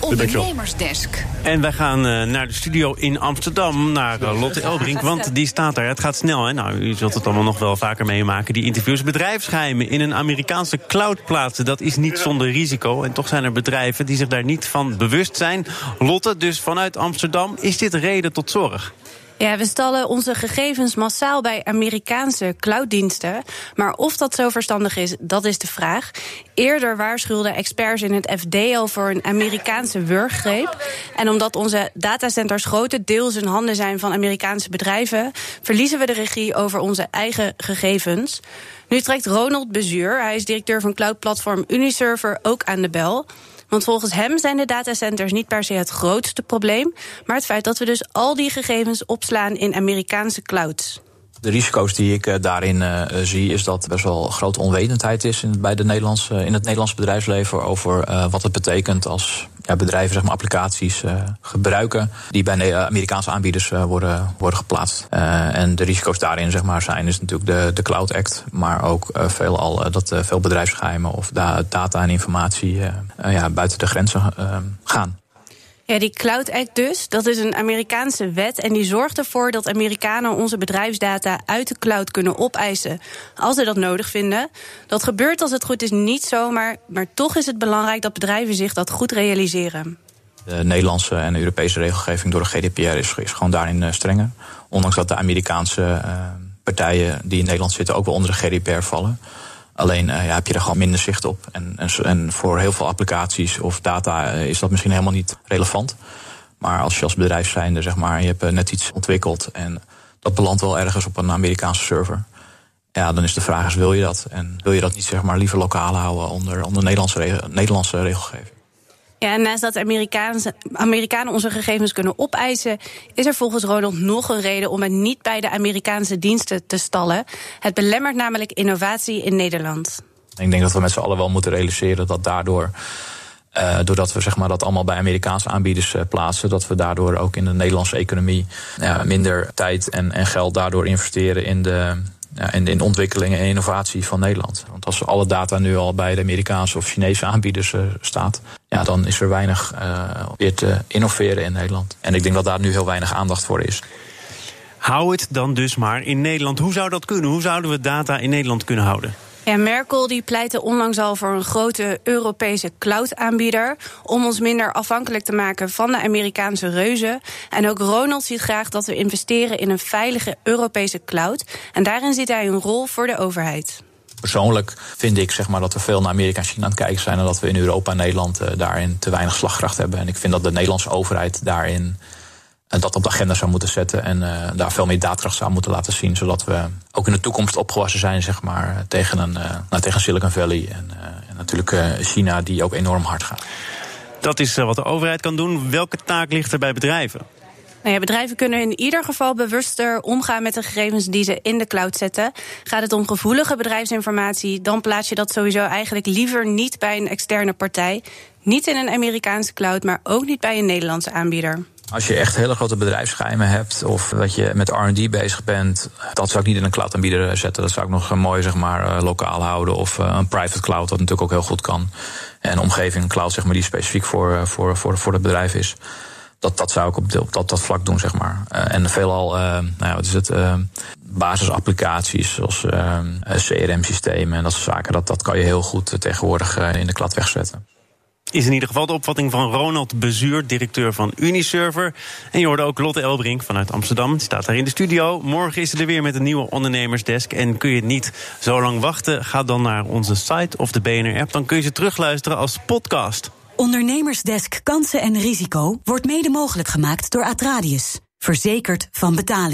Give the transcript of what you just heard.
Ondernemersdesk. En wij gaan uh, naar de studio in Amsterdam, naar uh, Lotte Elbrink, want die staat daar. Het gaat snel, hè? Nou, u zult het allemaal nog wel vaker meemaken. Die interviews bedrijfsgeheimen in een Amerikaanse cloud plaatsen, dat is niet zonder risico. En toch zijn er bedrijven die zich daar niet van bewust zijn. Lotte, dus vanuit Amsterdam, is dit reden tot zorg? Ja, we stallen onze gegevens massaal bij Amerikaanse clouddiensten. Maar of dat zo verstandig is, dat is de vraag. Eerder waarschuwden experts in het FD al voor een Amerikaanse wurggreep. En omdat onze datacenters grotendeels in handen zijn van Amerikaanse bedrijven, verliezen we de regie over onze eigen gegevens. Nu trekt Ronald Bezuur, hij is directeur van cloudplatform Uniserver, ook aan de bel. Want volgens hem zijn de datacenters niet per se het grootste probleem, maar het feit dat we dus al die gegevens opslaan in Amerikaanse clouds. De risico's die ik uh, daarin uh, zie, is dat best wel grote onwetendheid is in, bij de Nederlandse, in het Nederlandse bedrijfsleven over uh, wat het betekent als ja, bedrijven zeg maar, applicaties gebruiken die bij Amerikaanse aanbieders worden, worden geplaatst. en de risico's daarin zeg maar, zijn is natuurlijk de, de Cloud Act, maar ook veelal dat veel bedrijfsgeheimen of da data en informatie ja, buiten de grenzen gaan. Ja, die Cloud Act dus, dat is een Amerikaanse wet en die zorgt ervoor dat Amerikanen onze bedrijfsdata uit de cloud kunnen opeisen als ze dat nodig vinden. Dat gebeurt als het goed is niet zomaar, maar toch is het belangrijk dat bedrijven zich dat goed realiseren. De Nederlandse en de Europese regelgeving door de GDPR is, is gewoon daarin uh, strenger. Ondanks dat de Amerikaanse uh, partijen die in Nederland zitten ook wel onder de GDPR vallen. Alleen ja, heb je er gewoon minder zicht op. En, en, voor heel veel applicaties of data uh, is dat misschien helemaal niet relevant. Maar als je als bedrijf zijnde, zeg maar, je hebt uh, net iets ontwikkeld en dat belandt wel ergens op een Amerikaanse server. Ja, dan is de vraag: is, wil je dat? En wil je dat niet zeg maar liever lokaal houden onder, onder Nederlandse, Nederlandse regelgeving? Ja, en naast dat Amerikanen onze gegevens kunnen opeisen, is er volgens Ronald nog een reden om het niet bij de Amerikaanse diensten te stallen. Het belemmert namelijk innovatie in Nederland. Ik denk dat we met z'n allen wel moeten realiseren dat daardoor. Uh, doordat we zeg maar, dat allemaal bij Amerikaanse aanbieders uh, plaatsen, dat we daardoor ook in de Nederlandse economie minder tijd en, en geld daardoor investeren in de, ja, in de ontwikkeling en innovatie van Nederland. Want als alle data nu al bij de Amerikaanse of Chinese aanbieders uh, staat, ja, dan is er weinig uh, weer te innoveren in Nederland. En ik denk dat daar nu heel weinig aandacht voor is. Hou het dan dus maar in Nederland. Hoe zou dat kunnen? Hoe zouden we data in Nederland kunnen houden? Ja, Merkel die pleitte onlangs al voor een grote Europese cloud-aanbieder. om ons minder afhankelijk te maken van de Amerikaanse reuzen. En ook Ronald ziet graag dat we investeren in een veilige Europese cloud. En daarin ziet hij een rol voor de overheid. Persoonlijk vind ik zeg maar, dat we veel naar Amerika en China aan het kijken zijn. en dat we in Europa en Nederland uh, daarin te weinig slagkracht hebben. En ik vind dat de Nederlandse overheid daarin dat op de agenda zou moeten zetten en uh, daar veel meer daadkracht zou moeten laten zien, zodat we ook in de toekomst opgewassen zijn, zeg maar, tegen, een, uh, nou, tegen Silicon Valley en, uh, en natuurlijk China, die ook enorm hard gaat. Dat is wat de overheid kan doen. Welke taak ligt er bij bedrijven? Nou ja, bedrijven kunnen in ieder geval bewuster omgaan met de gegevens die ze in de cloud zetten. Gaat het om gevoelige bedrijfsinformatie, dan plaats je dat sowieso eigenlijk liever niet bij een externe partij. Niet in een Amerikaanse cloud, maar ook niet bij een Nederlandse aanbieder. Als je echt hele grote bedrijfsgeheimen hebt of dat je met R&D bezig bent, dat zou ik niet in een cloudaanbieder zetten. Dat zou ik nog mooi zeg maar lokaal houden of een private cloud, dat natuurlijk ook heel goed kan. En een omgeving, cloud zeg maar, die specifiek voor, voor, voor, voor het bedrijf is. Dat, dat zou ik op, op dat, dat vlak doen, zeg maar. En veelal, nou ja, wat is het, uh, basisapplicaties zoals CRM-systemen en dat soort zaken. Dat, dat kan je heel goed tegenwoordig in de cloud wegzetten is in ieder geval de opvatting van Ronald Bezuur, directeur van Uniserver. En je hoorde ook Lotte Elbrink vanuit Amsterdam. Die staat daar in de studio. Morgen is ze er weer met een nieuwe ondernemersdesk. En kun je niet zo lang wachten, ga dan naar onze site of de BNR-app. Dan kun je ze terugluisteren als podcast. Ondernemersdesk Kansen en Risico wordt mede mogelijk gemaakt door Atradius. Verzekerd van betaling.